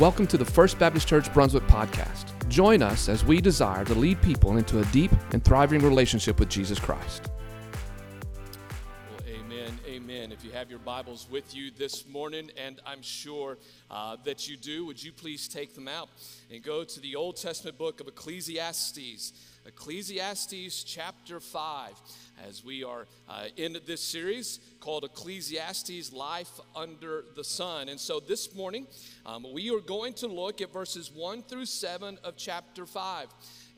Welcome to the First Baptist Church Brunswick podcast. Join us as we desire to lead people into a deep and thriving relationship with Jesus Christ. Well, amen, amen. If you have your Bibles with you this morning, and I'm sure uh, that you do, would you please take them out and go to the Old Testament book of Ecclesiastes, Ecclesiastes chapter 5 as we are uh, in this series called Ecclesiastes Life Under the Sun. And so this morning, um, we are going to look at verses 1 through 7 of chapter 5.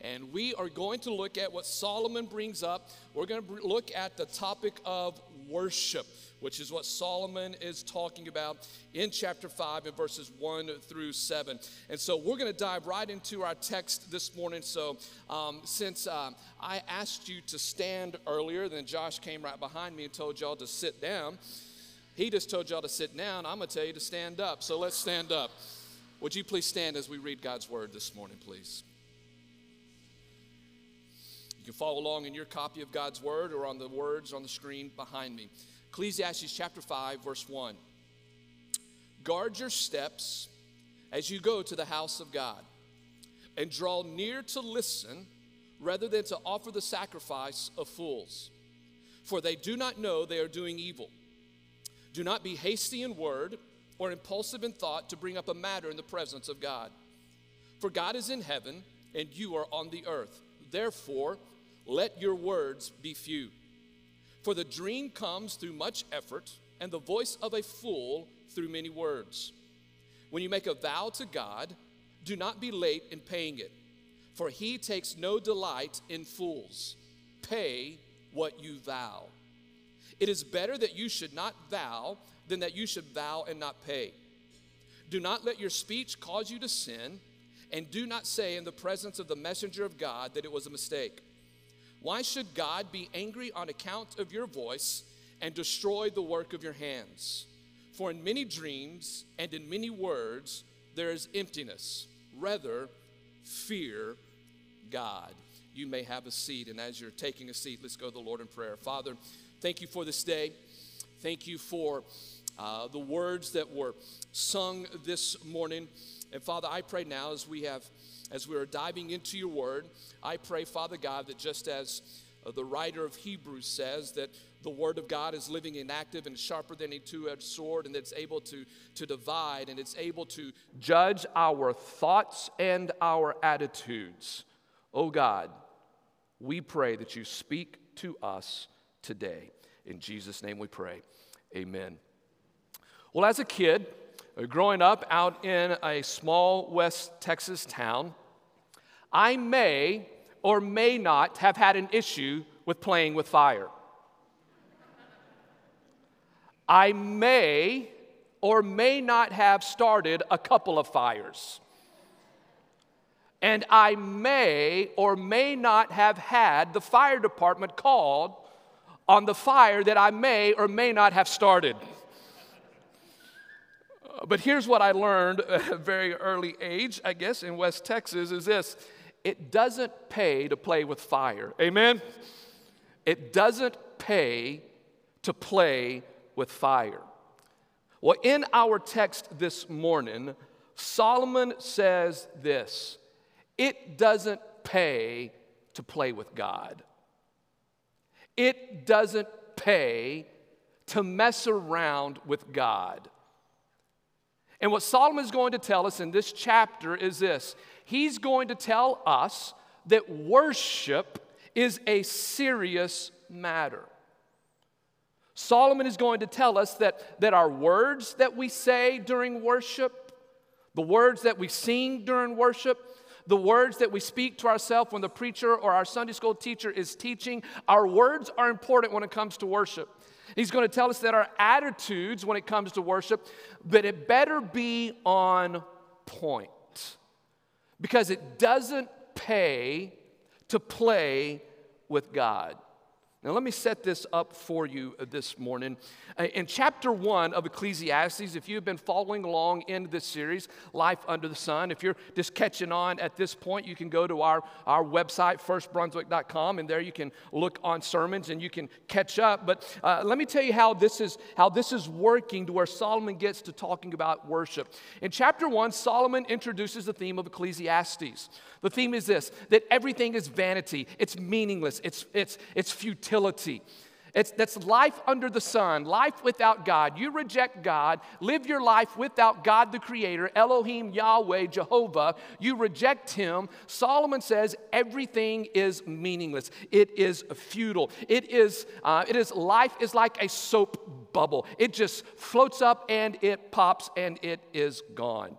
And we are going to look at what Solomon brings up. We're going to look at the topic of worship which is what Solomon is talking about in chapter 5 and verses 1 through 7. And so we're going to dive right into our text this morning. So, um, since um, I asked you to stand earlier, then Josh came right behind me and told y'all to sit down. He just told y'all to sit down. I'm going to tell you to stand up. So, let's stand up. Would you please stand as we read God's word this morning, please? You can follow along in your copy of God's word or on the words on the screen behind me. Ecclesiastes chapter 5, verse 1. Guard your steps as you go to the house of God, and draw near to listen rather than to offer the sacrifice of fools. For they do not know they are doing evil. Do not be hasty in word or impulsive in thought to bring up a matter in the presence of God. For God is in heaven, and you are on the earth. Therefore, let your words be few. For the dream comes through much effort, and the voice of a fool through many words. When you make a vow to God, do not be late in paying it, for he takes no delight in fools. Pay what you vow. It is better that you should not vow than that you should vow and not pay. Do not let your speech cause you to sin, and do not say in the presence of the messenger of God that it was a mistake. Why should God be angry on account of your voice and destroy the work of your hands? For in many dreams and in many words there is emptiness. Rather, fear God. You may have a seat, and as you're taking a seat, let's go to the Lord in prayer. Father, thank you for this day. Thank you for uh, the words that were sung this morning. And Father, I pray now as we have as we are diving into your word, I pray, Father God, that just as uh, the writer of Hebrews says, that the word of God is living and active and sharper than a two edged sword, and that it's able to, to divide and it's able to judge our thoughts and our attitudes. Oh God, we pray that you speak to us today. In Jesus' name we pray. Amen. Well, as a kid, uh, growing up out in a small West Texas town, I may or may not have had an issue with playing with fire. I may or may not have started a couple of fires. And I may or may not have had the fire department called on the fire that I may or may not have started. But here's what I learned at a very early age, I guess, in West Texas is this it doesn't pay to play with fire. Amen? It doesn't pay to play with fire. Well, in our text this morning, Solomon says this it doesn't pay to play with God. It doesn't pay to mess around with God. And what Solomon is going to tell us in this chapter is this he's going to tell us that worship is a serious matter. Solomon is going to tell us that, that our words that we say during worship, the words that we sing during worship, the words that we speak to ourselves when the preacher or our Sunday school teacher is teaching, our words are important when it comes to worship. He's going to tell us that our attitudes when it comes to worship, but it better be on point because it doesn't pay to play with God. Now, let me set this up for you uh, this morning. Uh, in chapter one of Ecclesiastes, if you've been following along in this series, Life Under the Sun, if you're just catching on at this point, you can go to our, our website, firstbrunswick.com, and there you can look on sermons and you can catch up. But uh, let me tell you how this, is, how this is working to where Solomon gets to talking about worship. In chapter one, Solomon introduces the theme of Ecclesiastes. The theme is this that everything is vanity, it's meaningless, it's, it's, it's futility. It's, that's life under the sun, life without God. You reject God, live your life without God the Creator, Elohim, Yahweh, Jehovah. You reject Him. Solomon says everything is meaningless. It is futile. It is, uh, it is life is like a soap bubble. It just floats up and it pops and it is gone.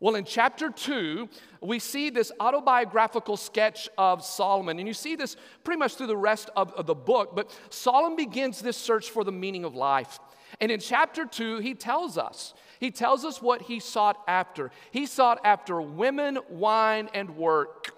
Well, in chapter 2, we see this autobiographical sketch of Solomon, and you see this pretty much through the rest of, of, the book. But Solomon begins this search for the meaning of life. And in chapter 2, he tells us, he tells us what he sought after. He sought after women, wine, and work.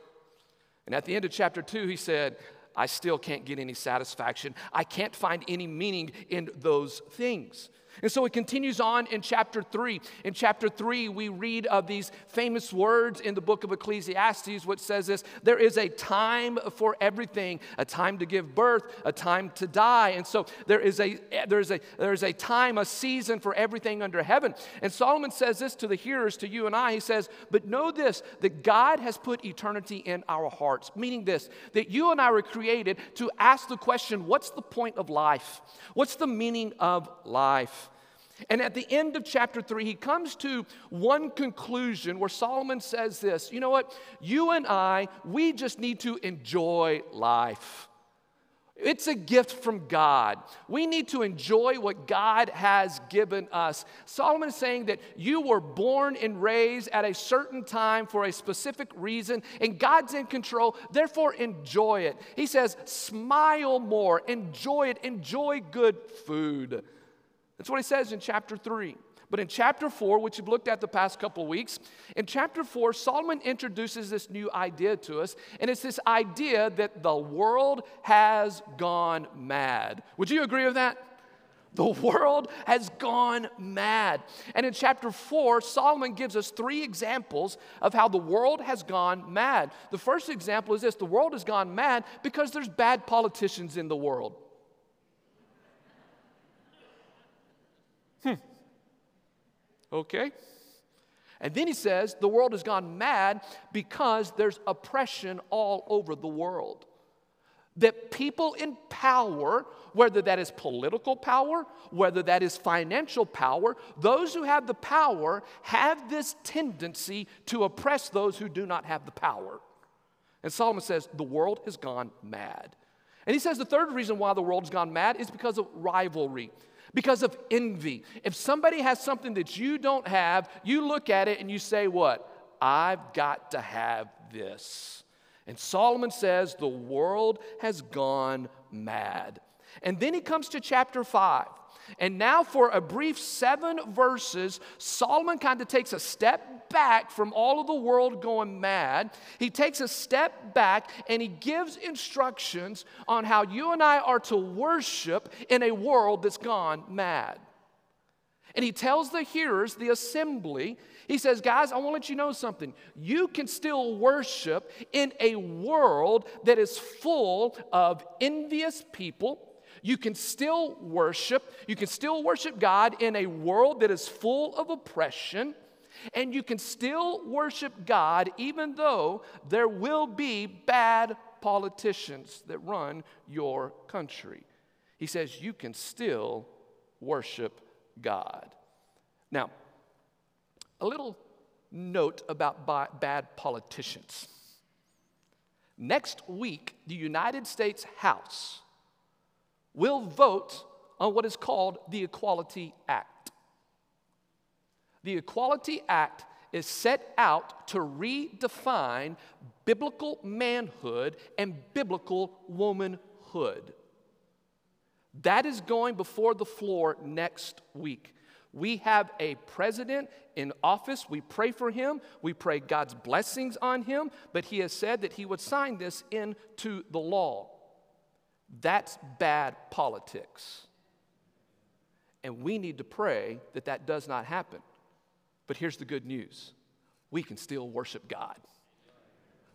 And at the end of chapter 2, he said, I still can't get any satisfaction. I can't find any meaning in those things. And so it continues on in chapter 3. In chapter 3, we read of these famous words in the book of Ecclesiastes, which says this there is a time for everything, a time to give birth, a time to die. And so there is a, there's a, there's a time, a season for everything under heaven. And Solomon says this to the hearers, to you and I. He says, But know this, that God has put eternity in our hearts, meaning this, that you and I were created to ask the question, What's the point of life? What's the meaning of life? And at the end of chapter three, he comes to one conclusion where Solomon says this You know what? You and I, we just need to enjoy life. It's a gift from God. We need to enjoy what God has given us. Solomon is saying that you were born and raised at a certain time for a specific reason, and God's in control. Therefore, enjoy it. He says, smile more, enjoy it, enjoy good food. That's what he says in chapter 3. But in chapter 4, which we've looked at the past couple of weeks, in chapter 4, Solomon introduces this new idea to us, and it's this idea that the world has gone mad. Would you agree with that? The world has gone mad. And in chapter 4, Solomon gives us three examples of how the world has gone mad. The first example is this the world has gone mad because there's bad politicians in the world. Hmm. Okay. And then he says the world has gone mad because there's oppression all over the world. That people in power, whether that is political power, whether that is financial power, those who have the power have this tendency to oppress those who do not have the power. And Solomon says the world has gone mad. And he says the third reason why the world has gone mad is because of rivalry because of envy. If somebody has something that you don't have, you look at it and you say, What? I've got to have this. And Solomon says, The world has gone mad. And then he comes to chapter 5. And now, for a brief seven verses, Solomon kind of takes a step back from all of the world going mad. He takes a step back and he gives instructions on how you and I are to worship in a world that's gone mad. And he tells the hearers, the assembly, he says, Guys, I want to let you know something. You can still worship in a world that is full of envious people you can still worship. You can still worship God in a world that is full of oppression. And you can still worship God even though there will be bad politicians that run your country. He says you can still worship God. Now, a little note about bad politicians. Next week, the United States House will vote on what is called the Equality Act. The Equality Act is set out to redefine biblical manhood and biblical womanhood. That is going before the floor next week. We have a president in office. We pray for him. We pray God's blessings on him. But he has said that he would sign this into the law. That's bad politics. And we need to pray that that does not happen. But here's the good news we can still worship God.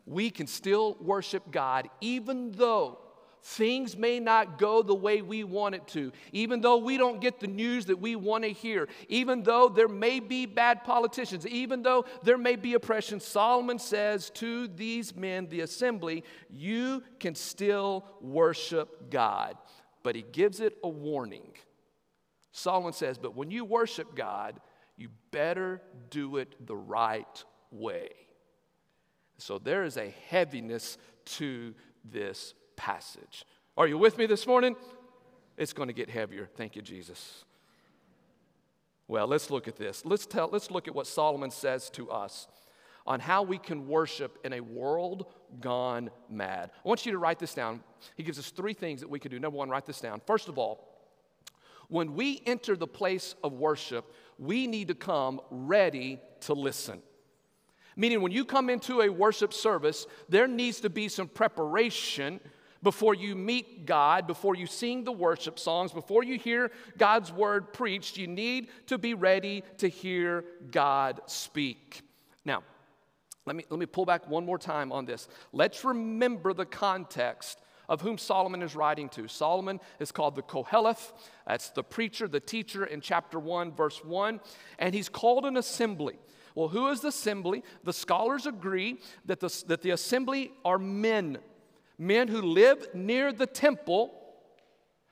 We can still worship God even though things may not go the way we want it to, even though we don't get the news that we want to hear, even though there may be bad politicians, even though there may be oppression. Solomon says to these men, the assembly, you can still worship God. But he gives it a warning. Solomon says, but when you worship God, you better do it the right way. So there is a heaviness to this passage. Are you with me this morning? It's going to get heavier. Thank you, Jesus. Well, let's look at this. Let's, tell, let's look at what Solomon says to us on how we can worship in a world gone mad. I want you to write this down. He gives us three things that we can do. Number one, write this down. First of all, when we enter the place of worship, we need to come ready to listen. Meaning, when you come into a worship service, there needs to be some preparation before you meet God, before you sing the worship songs, before you hear God's word preached. You need to be ready to hear God speak. Now, let me, let me pull back one more time on this. Let's remember the context of whom Solomon is writing to. Solomon is called the Koheleth. That's the preacher, the teacher in chapter 1, verse 1. And he's called an assembly. Well, who is the assembly? The scholars agree that the, that the assembly are men, men who live near the temple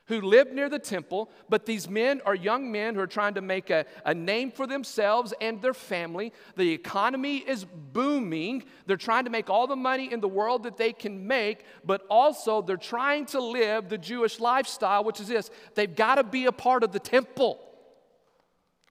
who live near the temple, but these men are young men who are trying to make a, a name for themselves and their family. The economy is booming. They're trying to make all the money in the world that they can make, but also they're trying to live the Jewish lifestyle, which is this they've got to be a part of the temple,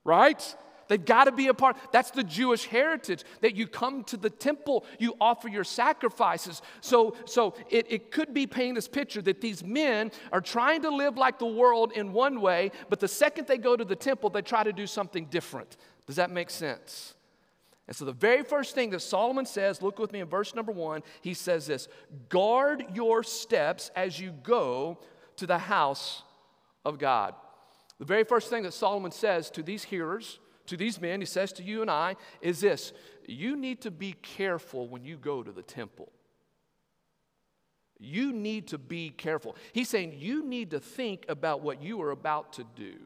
right? They've got to be a part. That's the Jewish heritage that you come to the temple, you offer your sacrifices. So, so it, it could be painting this picture that these men are trying to live like the world in one way, but the second they go to the temple, they try to do something different. Does that make sense? And so, the very first thing that Solomon says, look with me in verse number one, he says this guard your steps as you go to the house of God. The very first thing that Solomon says to these hearers, to these men, he says to you and I, is this you need to be careful when you go to the temple. You need to be careful. He's saying you need to think about what you are about to do.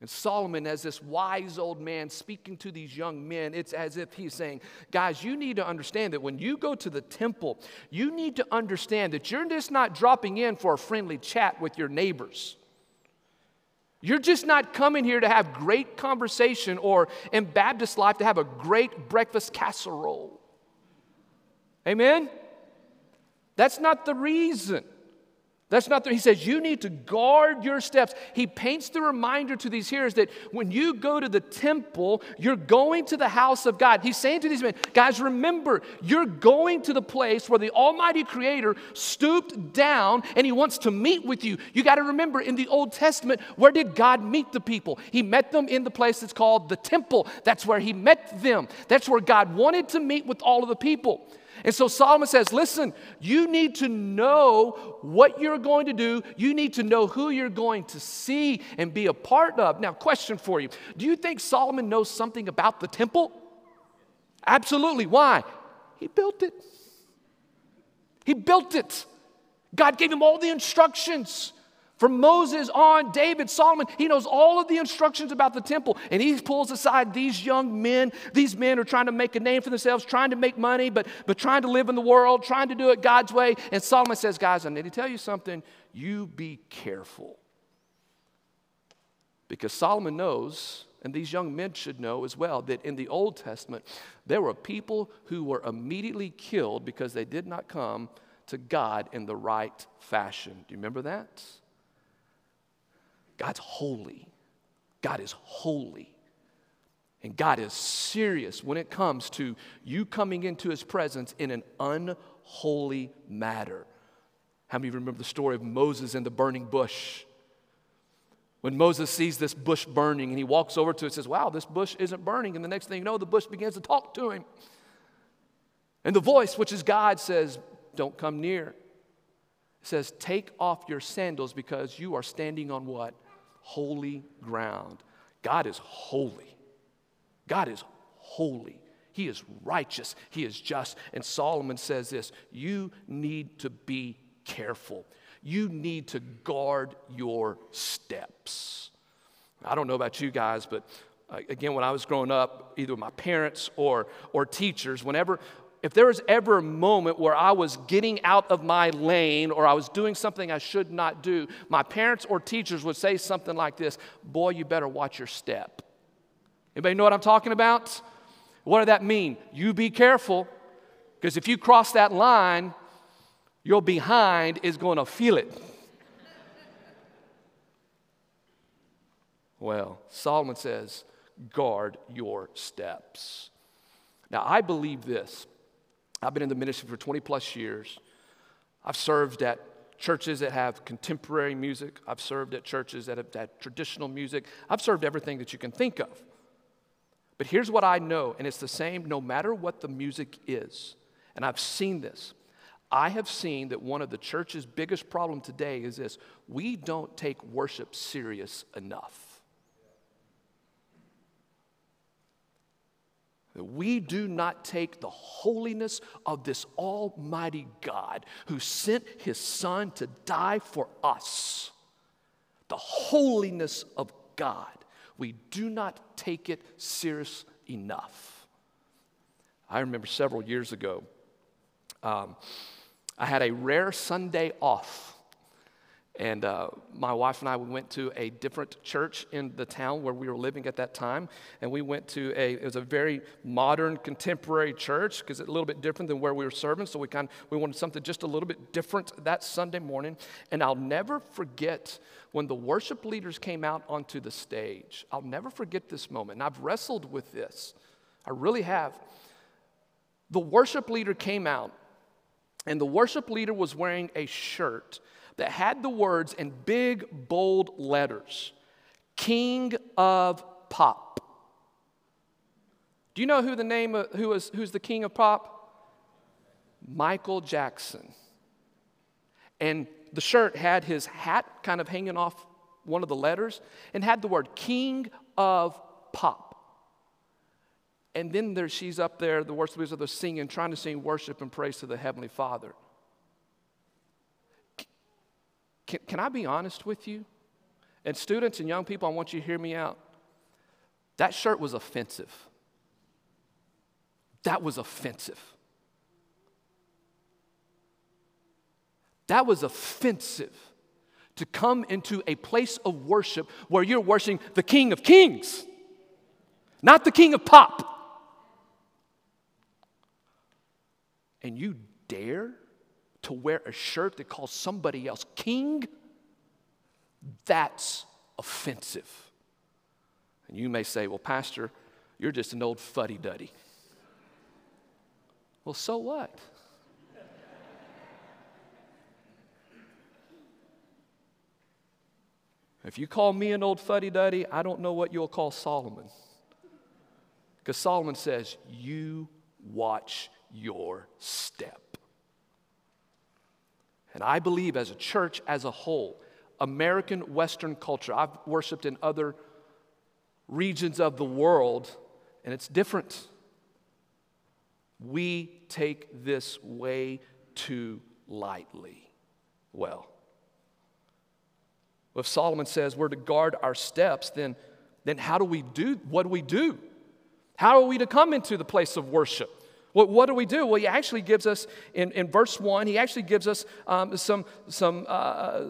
And Solomon, as this wise old man speaking to these young men, it's as if he's saying, Guys, you need to understand that when you go to the temple, you need to understand that you're just not dropping in for a friendly chat with your neighbors. You're just not coming here to have great conversation or in Baptist life to have a great breakfast casserole. Amen? That's not the reason. That's not the, he says you need to guard your steps. He paints the reminder to these hearers that when you go to the temple, you're going to the house of God. He's saying to these men, guys, remember, you're going to the place where the Almighty Creator stooped down and He wants to meet with you. You got to remember in the Old Testament, where did God meet the people? He met them in the place that's called the temple. That's where He met them. That's where God wanted to meet with all of the people. And so Solomon says, listen, you need to know what you're going to do. You need to know who you're going to see and be a part of. Now, question for you Do you think Solomon knows something about the temple? Absolutely. Why? He built it. He built it. God gave him all the instructions. From Moses on, David, Solomon, he knows all of the instructions about the temple. And he pulls aside these young men. These men are trying to make a name for themselves, trying to make money, but, but trying to live in the world, trying to do it God's way. And Solomon says, Guys, I need to tell you something. You be careful. Because Solomon knows, and these young men should know as well, that in the Old Testament, there were people who were immediately killed because they did not come to God in the right fashion. Do you remember that? God's holy. God is holy. And God is serious when it comes to you coming into his presence in an unholy matter. How many of you remember the story of Moses and the burning bush? When Moses sees this bush burning and he walks over to it and says, Wow, this bush isn't burning. And the next thing you know, the bush begins to talk to him. And the voice, which is God, says, Don't come near. It says, Take off your sandals because you are standing on what? Holy ground. God is holy. God is holy. He is righteous. He is just. And Solomon says this you need to be careful. You need to guard your steps. I don't know about you guys, but uh, again, when I was growing up, either with my parents or, or teachers, whenever, if there was ever a moment where I was getting out of my lane or I was doing something I should not do, my parents or teachers would say something like this Boy, you better watch your step. Anybody know what I'm talking about? What did that mean? You be careful, because if you cross that line, your behind is going to feel it. well, Solomon says, guard your steps. Now, I believe this. I've been in the ministry for 20 plus years. I've served at churches that have contemporary music. I've served at churches that have had traditional music. I've served everything that you can think of. But here's what I know, and it's the same no matter what the music is. And I've seen this. I have seen that one of the church's biggest problem today is this we don't take worship serious enough. We do not take the holiness of this Almighty God who sent His Son to die for us, the holiness of God. We do not take it serious enough. I remember several years ago, um, I had a rare Sunday off. And uh, my wife and I, we went to a different church in the town where we were living at that time. And we went to a, it was a very modern, contemporary church because it's a little bit different than where we were serving. So we kind of, we wanted something just a little bit different that Sunday morning. And I'll never forget when the worship leaders came out onto the stage. I'll never forget this moment. And I've wrestled with this. I really have. The worship leader came out, and the worship leader was wearing a shirt that had the words in big, bold letters King of Pop. Do you know who the name of, who is, who's the king of pop? Michael Jackson. And the shirt had his hat kind of hanging off one of the letters and had the word King of Pop. And then there, she's up there, the worship leaders are singing, trying to sing worship and praise to the Heavenly Father. Can, can I be honest with you? And students and young people, I want you to hear me out. That shirt was offensive. That was offensive. That was offensive to come into a place of worship where you're worshiping the King of Kings, not the King of Pop. And you dare to wear a shirt that calls somebody else king, that's offensive. And you may say, well, Pastor, you're just an old fuddy duddy. Well, so what? If you call me an old fuddy duddy, I don't know what you'll call Solomon. Because Solomon says, You watch your step. And I believe as a church as a whole, American Western culture, I've worshiped in other regions of the world, and it's different. We take this way too lightly. Well, if Solomon says we're to guard our steps, then, then how do we do? What do we do? How are we to come into the place of worship? What, what do we do? Well, he actually gives us, in, in verse 1, he actually gives us um, some, some, uh,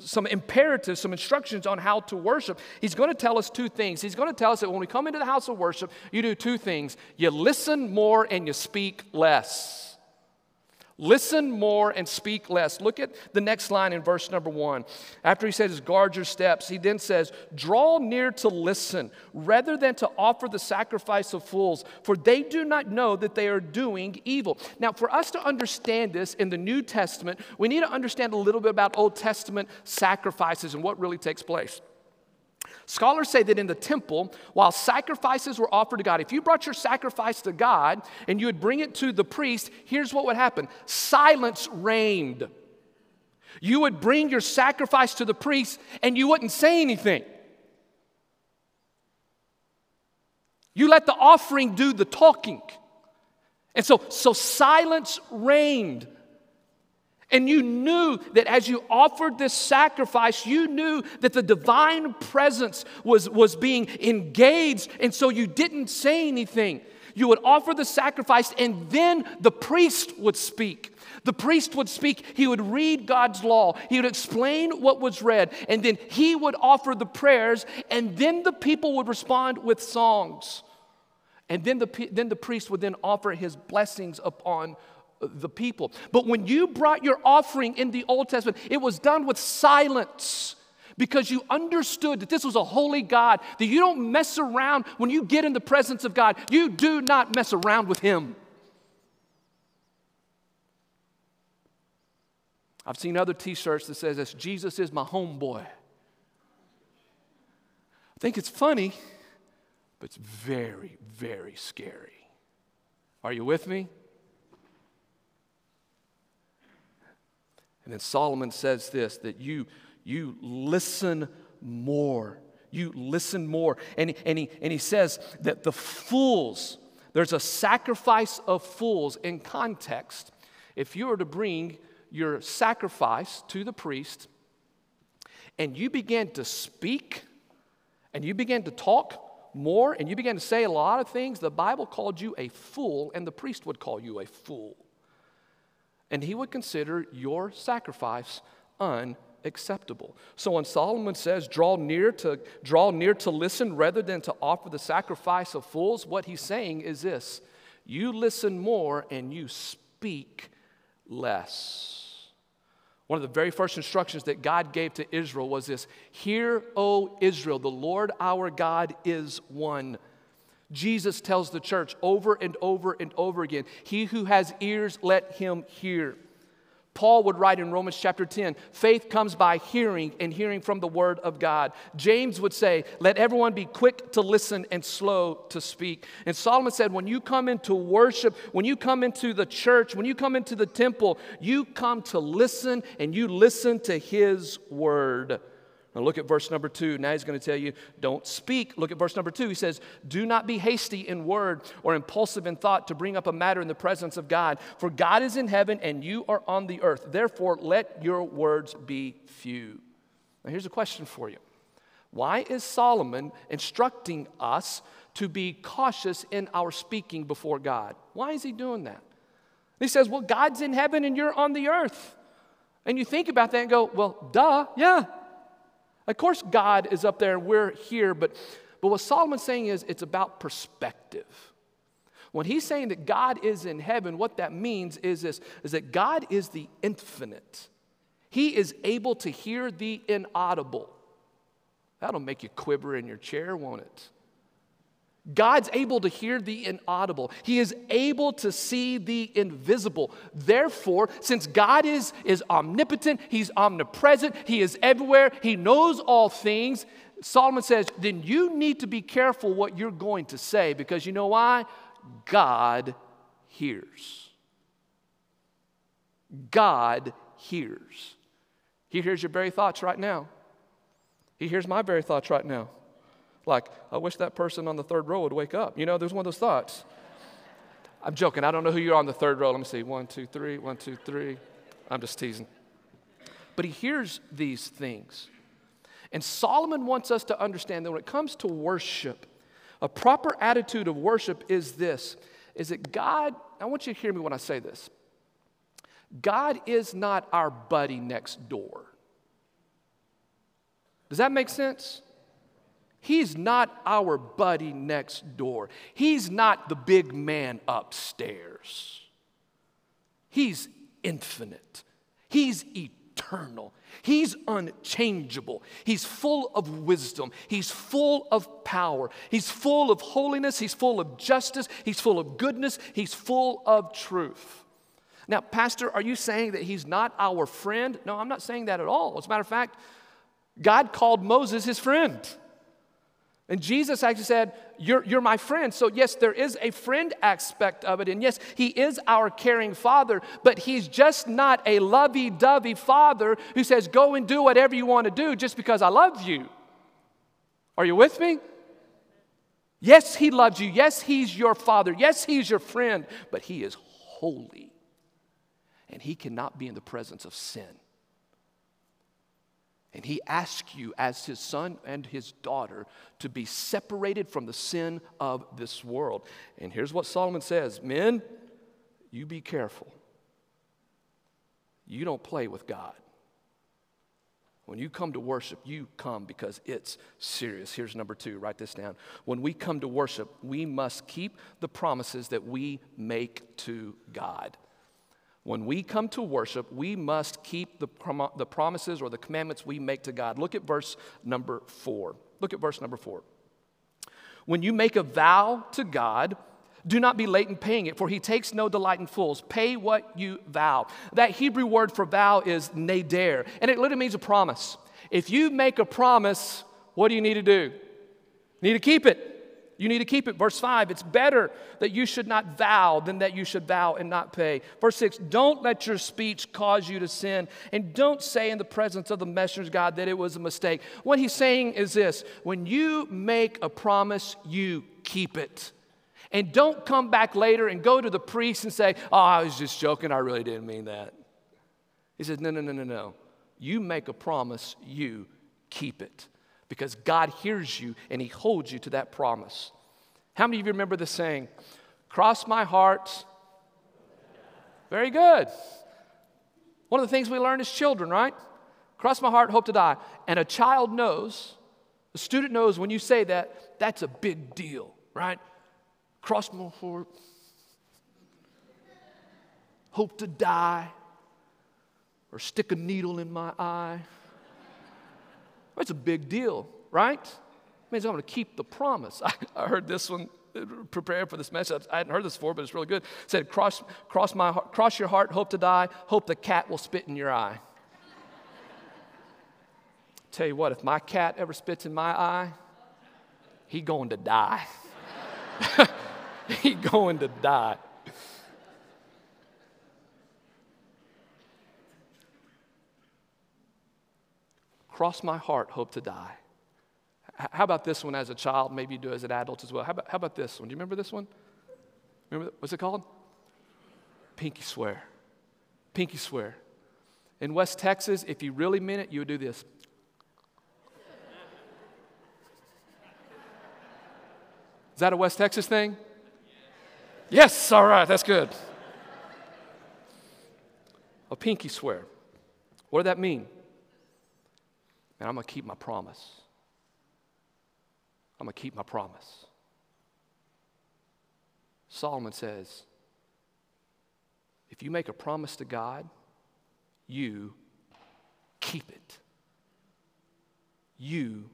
some imperatives, some instructions on how to worship. He's going to tell us two things. He's going to tell us that when we come into the house of worship, you do two things you listen more and you speak less. Listen more and speak less. Look at the next line in verse number one. After he says, guard your steps, he then says, draw near to listen rather than to offer the sacrifice of fools, for they do not know that they are doing evil. Now, for us to understand this in the New Testament, we need to understand a little bit about Old Testament sacrifices and what really takes place. Scholars say that in the temple, while sacrifices were offered to God, if you brought your sacrifice to God and you would bring it to the priest, here's what would happen silence reigned. You would bring your sacrifice to the priest and you wouldn't say anything. You let the offering do the talking. And so, so silence reigned. And you knew that as you offered this sacrifice, you knew that the divine presence was, was being engaged. And so you didn't say anything. You would offer the sacrifice, and then the priest would speak. The priest would speak, he would read God's law, he would explain what was read, and then he would offer the prayers, and then the people would respond with songs. And then the, then the priest would then offer his blessings upon the people. But when you brought your offering in the Old Testament, it was done with silence because you understood that this was a holy God, that you don't mess around when you get in the presence of God. You do not mess around with Him. I've seen other t shirts that says this Jesus is my homeboy. I think it's funny but it's very, very scary. Are you with me? And then Solomon says this that you, you listen more. You listen more. And, and, he, and he says that the fools, there's a sacrifice of fools in context. If you were to bring your sacrifice to the priest and you began to speak and you began to talk, more and you began to say a lot of things, the Bible called you a fool, and the priest would call you a fool. And he would consider your sacrifice unacceptable. So when Solomon says, draw near to draw near to listen rather than to offer the sacrifice of fools, what he's saying is this you listen more and you speak less. One of the very first instructions that God gave to Israel was this Hear, O Israel, the Lord our God is one. Jesus tells the church over and over and over again He who has ears, let him hear. Paul would write in Romans chapter 10 faith comes by hearing, and hearing from the word of God. James would say, let everyone be quick to listen and slow to speak. And Solomon said, when you come into worship, when you come into the church, when you come into the temple, you come to listen and you listen to his word. Now look at verse number two. Now he's going to tell you, don't speak. Look at verse number two. He says, Do not be hasty in word or impulsive in thought to bring up a matter in the presence of God. For God is in heaven and you are on the earth. Therefore, let your words be few. Now here's a question for you Why is Solomon instructing us to be cautious in our speaking before God? Why is he doing that? He says, Well, God's in heaven and you're on the earth. And you think about that and go, Well, duh, yeah, of course, God is up there and we're here, but, but what Solomon's saying is it's about perspective. When he's saying that God is in heaven, what that means is this is that God is the infinite. He is able to hear the inaudible. That'll make you quiver in your chair, won't it? God's able to hear the inaudible. He is able to see the invisible. Therefore, since God is, is omnipotent, He's omnipresent, He is everywhere, He knows all things, Solomon says, then you need to be careful what you're going to say because you know why? God hears. God hears. He hears your very thoughts right now. He hears my very thoughts right now. Like, I wish that person on the third row would wake up. You know, there's one of those thoughts. I'm joking. I don't know who you're on the third row. Let me see. One, two, three. One, two, three. I'm just teasing. But he hears these things. And Solomon wants us to understand that when it comes to worship, a proper attitude of worship is this is that God, I want you to hear me when I say this. God is not our buddy next door. Does that make sense? He's not our buddy next door. He's not the big man upstairs. He's infinite. He's eternal. He's unchangeable. He's full of wisdom. He's full of power. He's full of holiness. He's full of justice. He's full of goodness. He's full of truth. Now, Pastor, are you saying that he's not our friend? No, I'm not saying that at all. As a matter of fact, God called Moses his friend. And Jesus actually said, you're, you're my friend. So, yes, there is a friend aspect of it. And yes, He is our caring Father, but He's just not a lovey dovey Father who says, Go and do whatever you want to do just because I love you. Are you with me? Yes, He loves you. Yes, He's your Father. Yes, He's your friend, but He is holy. And He cannot be in the presence of sin. And he asks you, as his son and his daughter, to be separated from the sin of this world. And here's what Solomon says Men, you be careful. You don't play with God. When you come to worship, you come because it's serious. Here's number two, write this down. When we come to worship, we must keep the promises that we make to God. When we come to worship, we must keep the, prom- the promises or the commandments we make to God. Look at verse number four. Look at verse number four. When you make a vow to God, do not be late in paying it, for he takes no delight in fools. Pay what you vow. That Hebrew word for vow is nader, and it literally means a promise. If you make a promise, what do you need to do? You need to keep it. You need to keep it. Verse 5, it's better that you should not vow than that you should vow and not pay. Verse 6, don't let your speech cause you to sin, and don't say in the presence of the messenger God that it was a mistake. What he's saying is this when you make a promise, you keep it. And don't come back later and go to the priest and say, Oh, I was just joking. I really didn't mean that. He says, No, no, no, no, no. You make a promise, you keep it because God hears you and He holds you to that promise. How many of you remember the saying, Cross my heart? Very good. One of the things we learn as children, right? Cross my heart, hope to die. And a child knows, a student knows when you say that, that's a big deal, right? Cross my heart, hope to die, or stick a needle in my eye. It's a big deal, right? It means I'm going to keep the promise. I, I heard this one uh, prepared for this message. I hadn't heard this before, but it's really good. It said, cross, cross, my, cross your heart, hope to die, hope the cat will spit in your eye. Tell you what, if my cat ever spits in my eye, he going to die. he going to die. Cross my heart, hope to die. How about this one as a child? Maybe you do as an adult as well. How about, how about this one? Do you remember this one? Remember, what's it called? Pinky swear. Pinky swear. In West Texas, if you really meant it, you would do this. Is that a West Texas thing? Yes, all right, that's good. A pinky swear. What does that mean? And I'm going to keep my promise. I'm going to keep my promise. Solomon says, if you make a promise to God, you keep it. You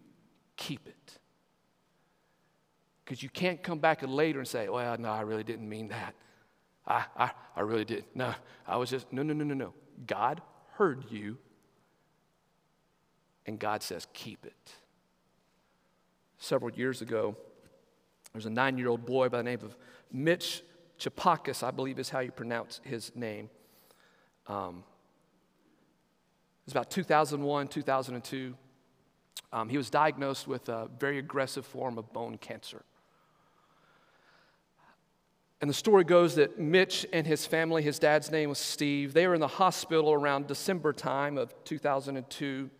keep it. Because you can't come back later and say, well, no, I really didn't mean that. I, I, I really did. No, I was just, no, no, no, no, no. God heard you and God says, keep it. Several years ago, there was a nine year old boy by the name of Mitch Chapakis, I believe is how you pronounce his name. Um, it was about 2001, 2002. Um, he was diagnosed with a very aggressive form of bone cancer. And the story goes that Mitch and his family, his dad's name was Steve, they were in the hospital around December time of 2002.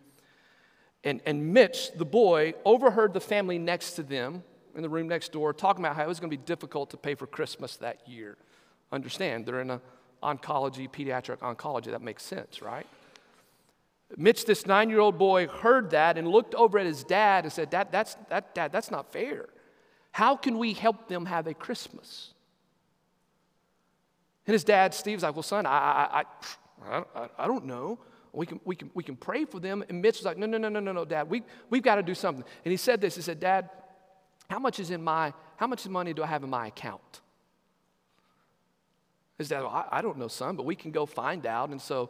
And, and Mitch, the boy, overheard the family next to them in the room next door talking about how it was going to be difficult to pay for Christmas that year. Understand, they're in a oncology, pediatric oncology. That makes sense, right? Mitch, this nine year old boy, heard that and looked over at his dad and said, Dad, that's, that, Dad, that's not fair. How can we help them have a Christmas? And his dad, Steve's like, Well, son, I, I, I, I, I don't know. We can, we, can, we can pray for them. And Mitch was like, no, no, no, no, no, no, Dad. We, we've got to do something. And he said this. He said, Dad, how much is in my, how much money do I have in my account? His dad, well, I, I don't know, son, but we can go find out. And so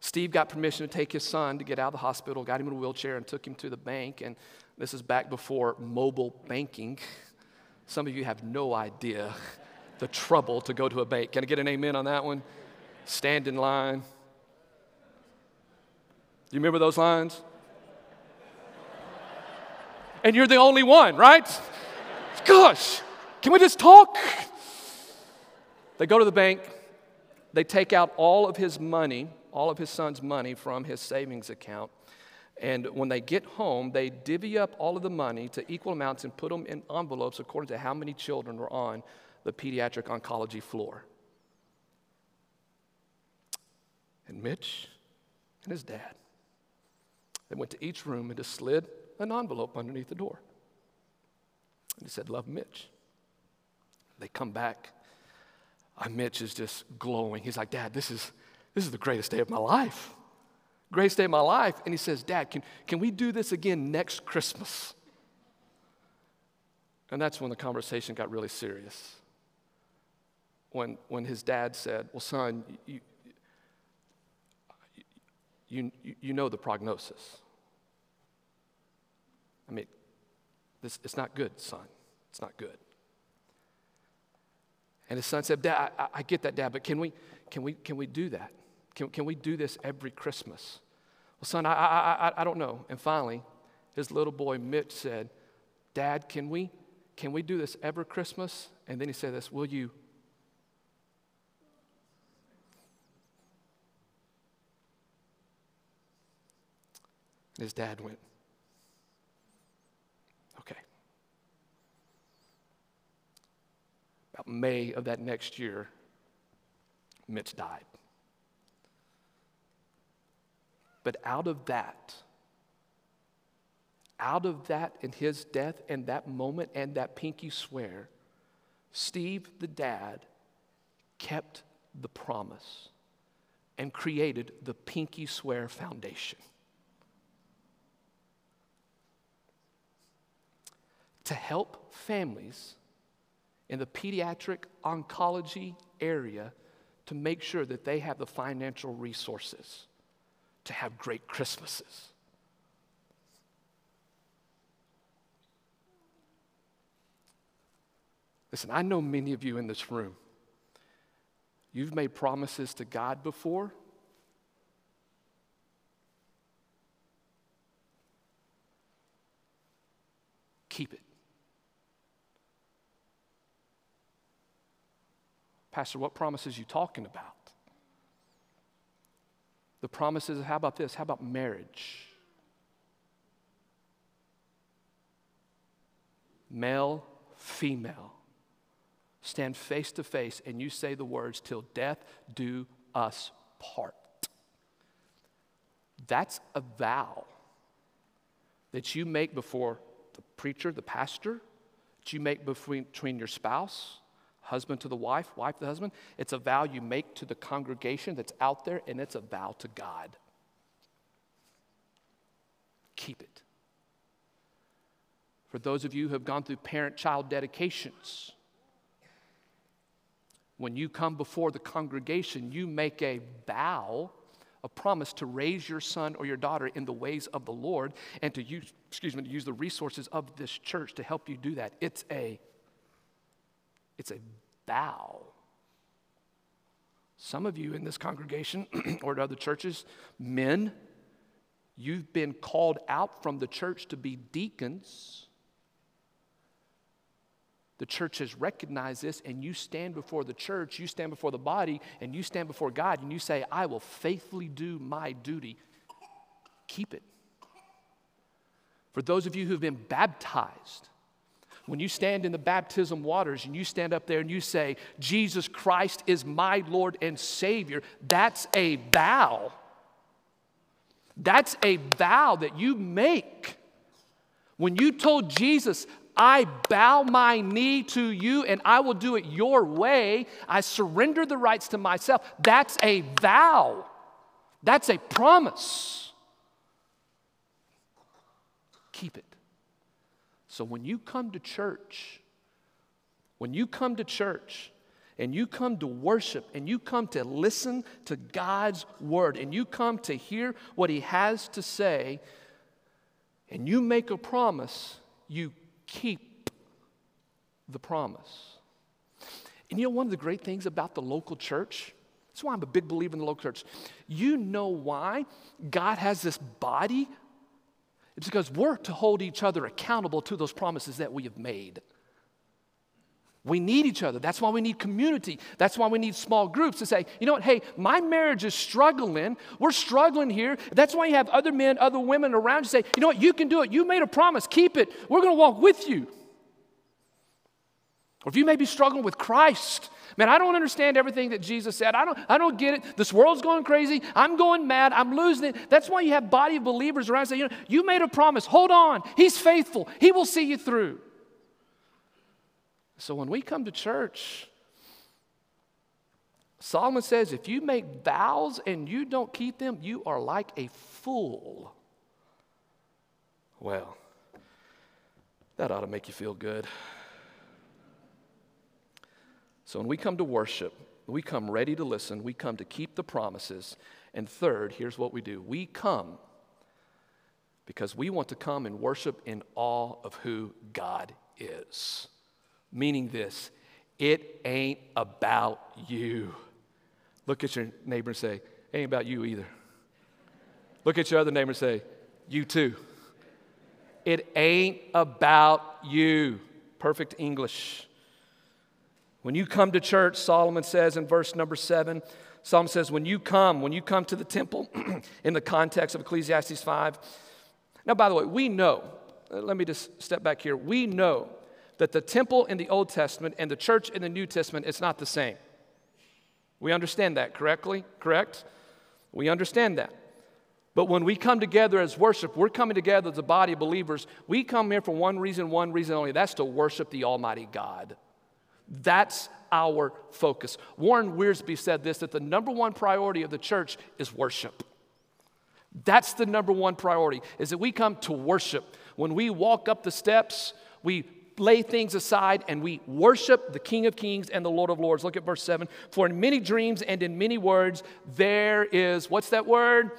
Steve got permission to take his son to get out of the hospital, got him in a wheelchair, and took him to the bank. And this is back before mobile banking. Some of you have no idea the trouble to go to a bank. Can I get an amen on that one? Stand in line. Do you remember those lines? And you're the only one, right? Gosh, can we just talk? They go to the bank, they take out all of his money, all of his son's money from his savings account. And when they get home, they divvy up all of the money to equal amounts and put them in envelopes according to how many children were on the pediatric oncology floor. And Mitch and his dad, they went to each room and just slid an envelope underneath the door. And he said, Love Mitch. They come back. Uh, Mitch is just glowing. He's like, Dad, this is, this is the greatest day of my life. Greatest day of my life. And he says, Dad, can, can we do this again next Christmas? And that's when the conversation got really serious. When, when his dad said, Well, son, you, you, you know the prognosis. I mean, this, it's not good, son. It's not good. And his son said, Dad, I, I, get that, Dad, but can we, can we, can we do that? Can, can we do this every Christmas? Well, son, I, I, I, I don't know. And finally, his little boy Mitch said, Dad, can we, can we do this every Christmas? And then he said this, Will you? His dad went, Okay. About May of that next year, Mitch died. But out of that, out of that and his death and that moment and that pinky swear, Steve, the dad, kept the promise and created the Pinky Swear Foundation. To help families in the pediatric oncology area to make sure that they have the financial resources to have great Christmases. Listen, I know many of you in this room, you've made promises to God before. Keep it. Pastor, what promises you talking about? The promises, how about this? How about marriage? Male, female. Stand face to face and you say the words, till death do us part. That's a vow that you make before the preacher, the pastor, that you make between, between your spouse, husband to the wife, wife to the husband. It's a vow you make to the congregation that's out there, and it's a vow to God. Keep it. For those of you who have gone through parent child dedications, when you come before the congregation, you make a vow, a promise to raise your son or your daughter in the ways of the Lord and to use, excuse me, to use the resources of this church to help you do that. It's a it's a vow. Some of you in this congregation or at other churches, men, you've been called out from the church to be deacons. The church has recognized this, and you stand before the church, you stand before the body, and you stand before God, and you say, I will faithfully do my duty. Keep it. For those of you who've been baptized, when you stand in the baptism waters and you stand up there and you say, Jesus Christ is my Lord and Savior, that's a vow. That's a vow that you make. When you told Jesus, I bow my knee to you and I will do it your way, I surrender the rights to myself, that's a vow. That's a promise. Keep it. So when you come to church, when you come to church and you come to worship and you come to listen to God's word and you come to hear what He has to say, and you make a promise, you keep the promise. And you know, one of the great things about the local church, that's why I'm a big believer in the local church. You know why God has this body? It's because we're to hold each other accountable to those promises that we have made. We need each other. That's why we need community. That's why we need small groups to say, you know what, hey, my marriage is struggling. We're struggling here. That's why you have other men, other women around you say, you know what, you can do it. You made a promise. Keep it. We're going to walk with you. Or if you may be struggling with Christ, man, I don't understand everything that Jesus said. I don't, I don't get it. This world's going crazy. I'm going mad. I'm losing it. That's why you have body of believers around say, you know, you made a promise. Hold on. He's faithful. He will see you through. So when we come to church, Solomon says if you make vows and you don't keep them, you are like a fool. Well, that ought to make you feel good. So when we come to worship, we come ready to listen, we come to keep the promises. And third, here's what we do we come because we want to come and worship in awe of who God is meaning this it ain't about you. Look at your neighbor and say, ain't about you either. Look at your other neighbor and say, you too. It ain't about you. Perfect English. When you come to church, Solomon says in verse number seven, Psalm says, when you come, when you come to the temple, in the context of Ecclesiastes 5. Now, by the way, we know, uh, let me just step back here. We know that the temple in the Old Testament and the church in the New Testament is not the same. We understand that correctly? Correct? We understand that. But when we come together as worship, we're coming together as a body of believers. We come here for one reason, one reason only that's to worship the Almighty God. That's our focus. Warren Wiersbe said this that the number one priority of the church is worship. That's the number one priority, is that we come to worship. When we walk up the steps, we lay things aside and we worship the King of Kings and the Lord of Lords. Look at verse 7. For in many dreams and in many words, there is, what's that word?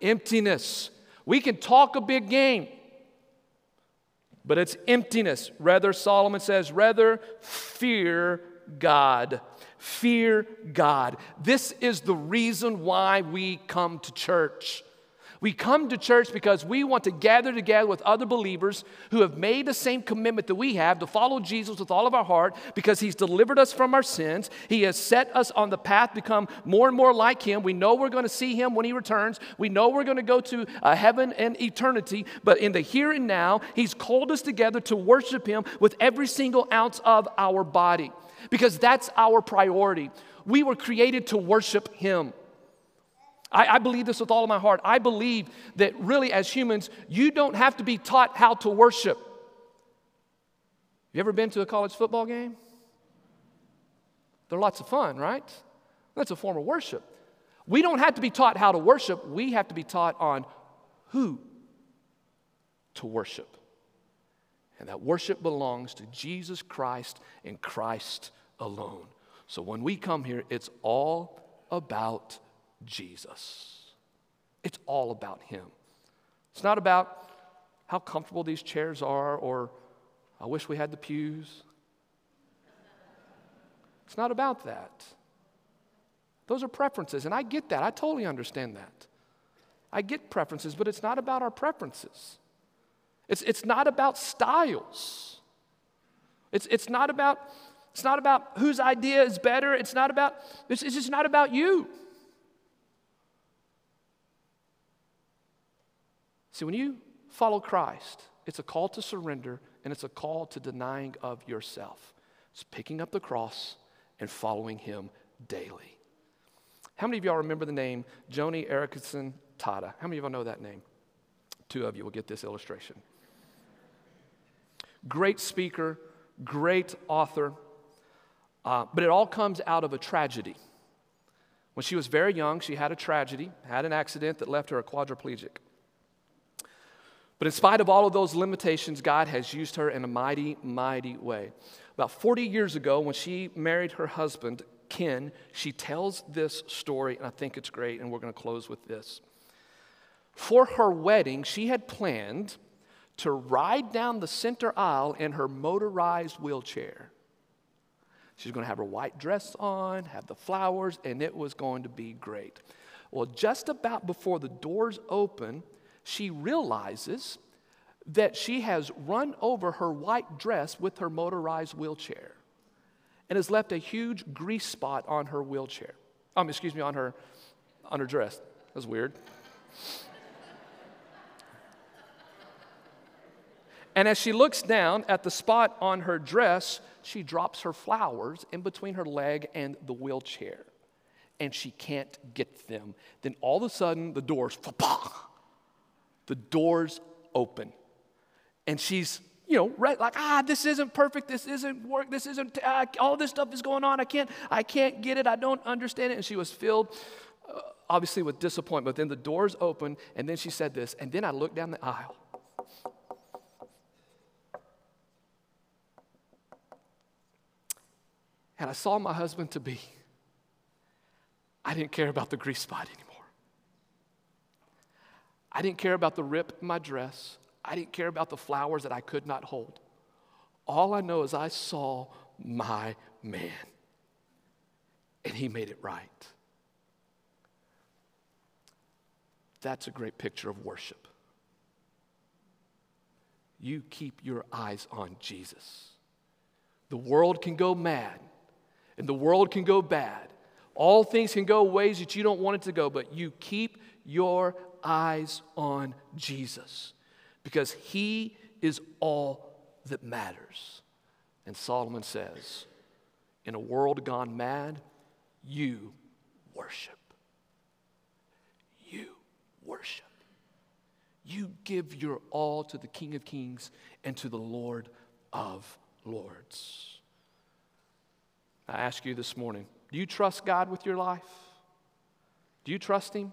Emptiness. We can talk a big game, but it's emptiness. Rather, Solomon says, rather fear God. Fear God. This is the reason why we come to church. We come to church because we want to gather together with other believers who have made the same commitment that we have to follow Jesus with all of our heart because he's delivered us from our sins. He has set us on the path to become more and more like him. We know we're going to see him when he returns. We know we're going to go to uh, heaven and eternity. But in the here and now, he's called us together to worship him with every single ounce of our body because that's our priority. We were created to worship him. I, I, believe this with all of my heart. I believe that really, as humans, you don't have to be taught how to worship. You ever been to a college football game? They're lots of fun, right? That's a form of worship. We don't have to be taught how to worship, we have to be taught on who to worship. And that worship belongs to Jesus Christ and Christ alone. So when we come here, it's all about Jesus. It's all about Him. It's not about how comfortable these chairs are or I wish we had the pews. It's not about that. Those are preferences, and I get that. I totally understand that. I get preferences, but it's not about our preferences. It's, it's not about styles. It's, it's, not about, it's not about whose idea is better. It's not about, it's, it's just not about you. See, when you follow Christ, it's a call to surrender and it's a call to denying of yourself. It's picking up the cross and following Him daily. How many of y'all remember the name Joni Eareckson Tada? How many of y'all know that name? Two of you will get this illustration. Great speaker, great author, uh, but it all comes out of a tragedy. When she was very young, she had a tragedy, had an accident that left her a quadriplegic. But in spite of all of those limitations, God has used her in a mighty, mighty way. About 40 years ago, when she married her husband, Ken, she tells this story, and I think it's great, and we're going to close with this. For her wedding, she had planned to ride down the center aisle in her motorized wheelchair. She's going to have her white dress on, have the flowers, and it was going to be great. Well, just about before the doors open, she realizes that she has run over her white dress with her motorized wheelchair and has left a huge grease spot on her wheelchair. Um, excuse me, on her, on her dress. That's weird. And as she looks down at the spot on her dress, she drops her flowers in between her leg and the wheelchair. And she can't get them. Then all of a sudden, the doors, the doors open. And she's, you know, right, like, ah, this isn't perfect. This isn't work. This isn't, uh, all this stuff is going on. I can't, I can't get it. I don't understand it. And she was filled, uh, obviously, with disappointment. But then the doors open, and then she said this. And then I looked down the aisle and I saw my husband to be, I didn't care about the grease spot anymore. I didn't care about the rip in my dress. I didn't care about the flowers that I could not hold. All I know is I saw my man, and he made it right. That's a great picture of worship. You keep your eyes on Jesus. The world can go mad and the world can go bad. All things can go ways that you don't want it to go, but you keep your eyes on Jesus because He is all that matters. And Solomon says, in a world gone mad, you worship. You worship. You give your all to the King of Kings and to the Lord of Lords. I ask you this morning do you trust God with your life? Do you trust Him?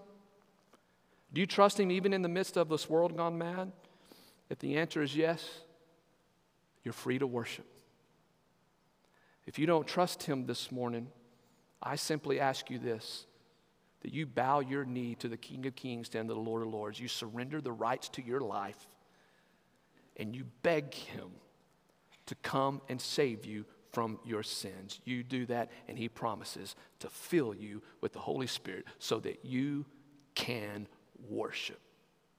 Do you trust Him even in the midst of this world gone mad? If the answer is yes, you're free to worship. If you don't trust Him this morning, I simply ask you this that you bow your knee to the King of Kings and to the Lord of Lords. You surrender the rights to your life and you beg Him to come and save you from your sins. You do that, and He promises to fill you with the Holy Spirit so that you can worship.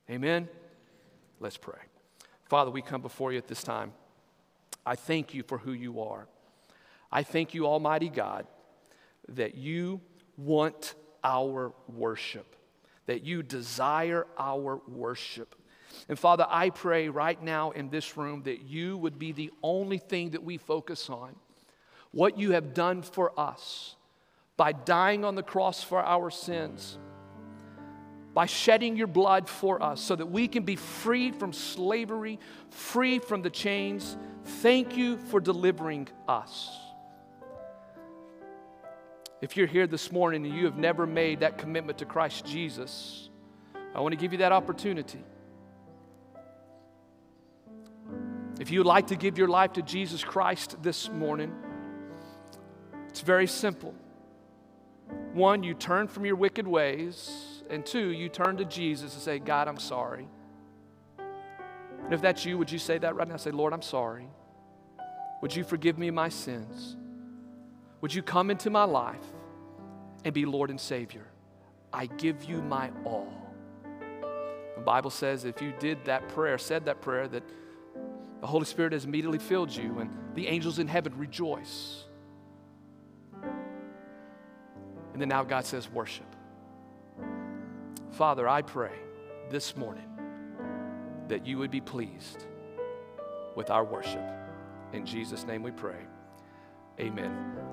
Amen? Let's pray. Father, we come before you at this time. I thank you for who you are. I thank you, Almighty God, that you want our worship, that you desire our worship. And Father, I pray right now in this room that you would be the only thing that we focus on what you have done for us by dying on the cross for our sins, by shedding your blood for us so that we can be freed from slavery, free from the chains. Thank you for delivering us. If you're here this morning and you have never made that commitment to Christ Jesus, I want to give you that opportunity. If you would like to give your life to Jesus Christ this morning, it's very simple. One, you turn from your wicked ways, and two, you turn to Jesus and say, God, I'm sorry. And if that's you, would you say that right now? Say, Lord, I'm sorry. Would you forgive me my sins? Would you come into my life and be Lord and Savior? I give you my all. The Bible says if you did that prayer, said that prayer, that the Holy Spirit has immediately filled you and the angels in heaven rejoice. And then now God says, worship. Father, I pray this morning that you would be pleased with our worship. In Jesus' name we pray. Amen.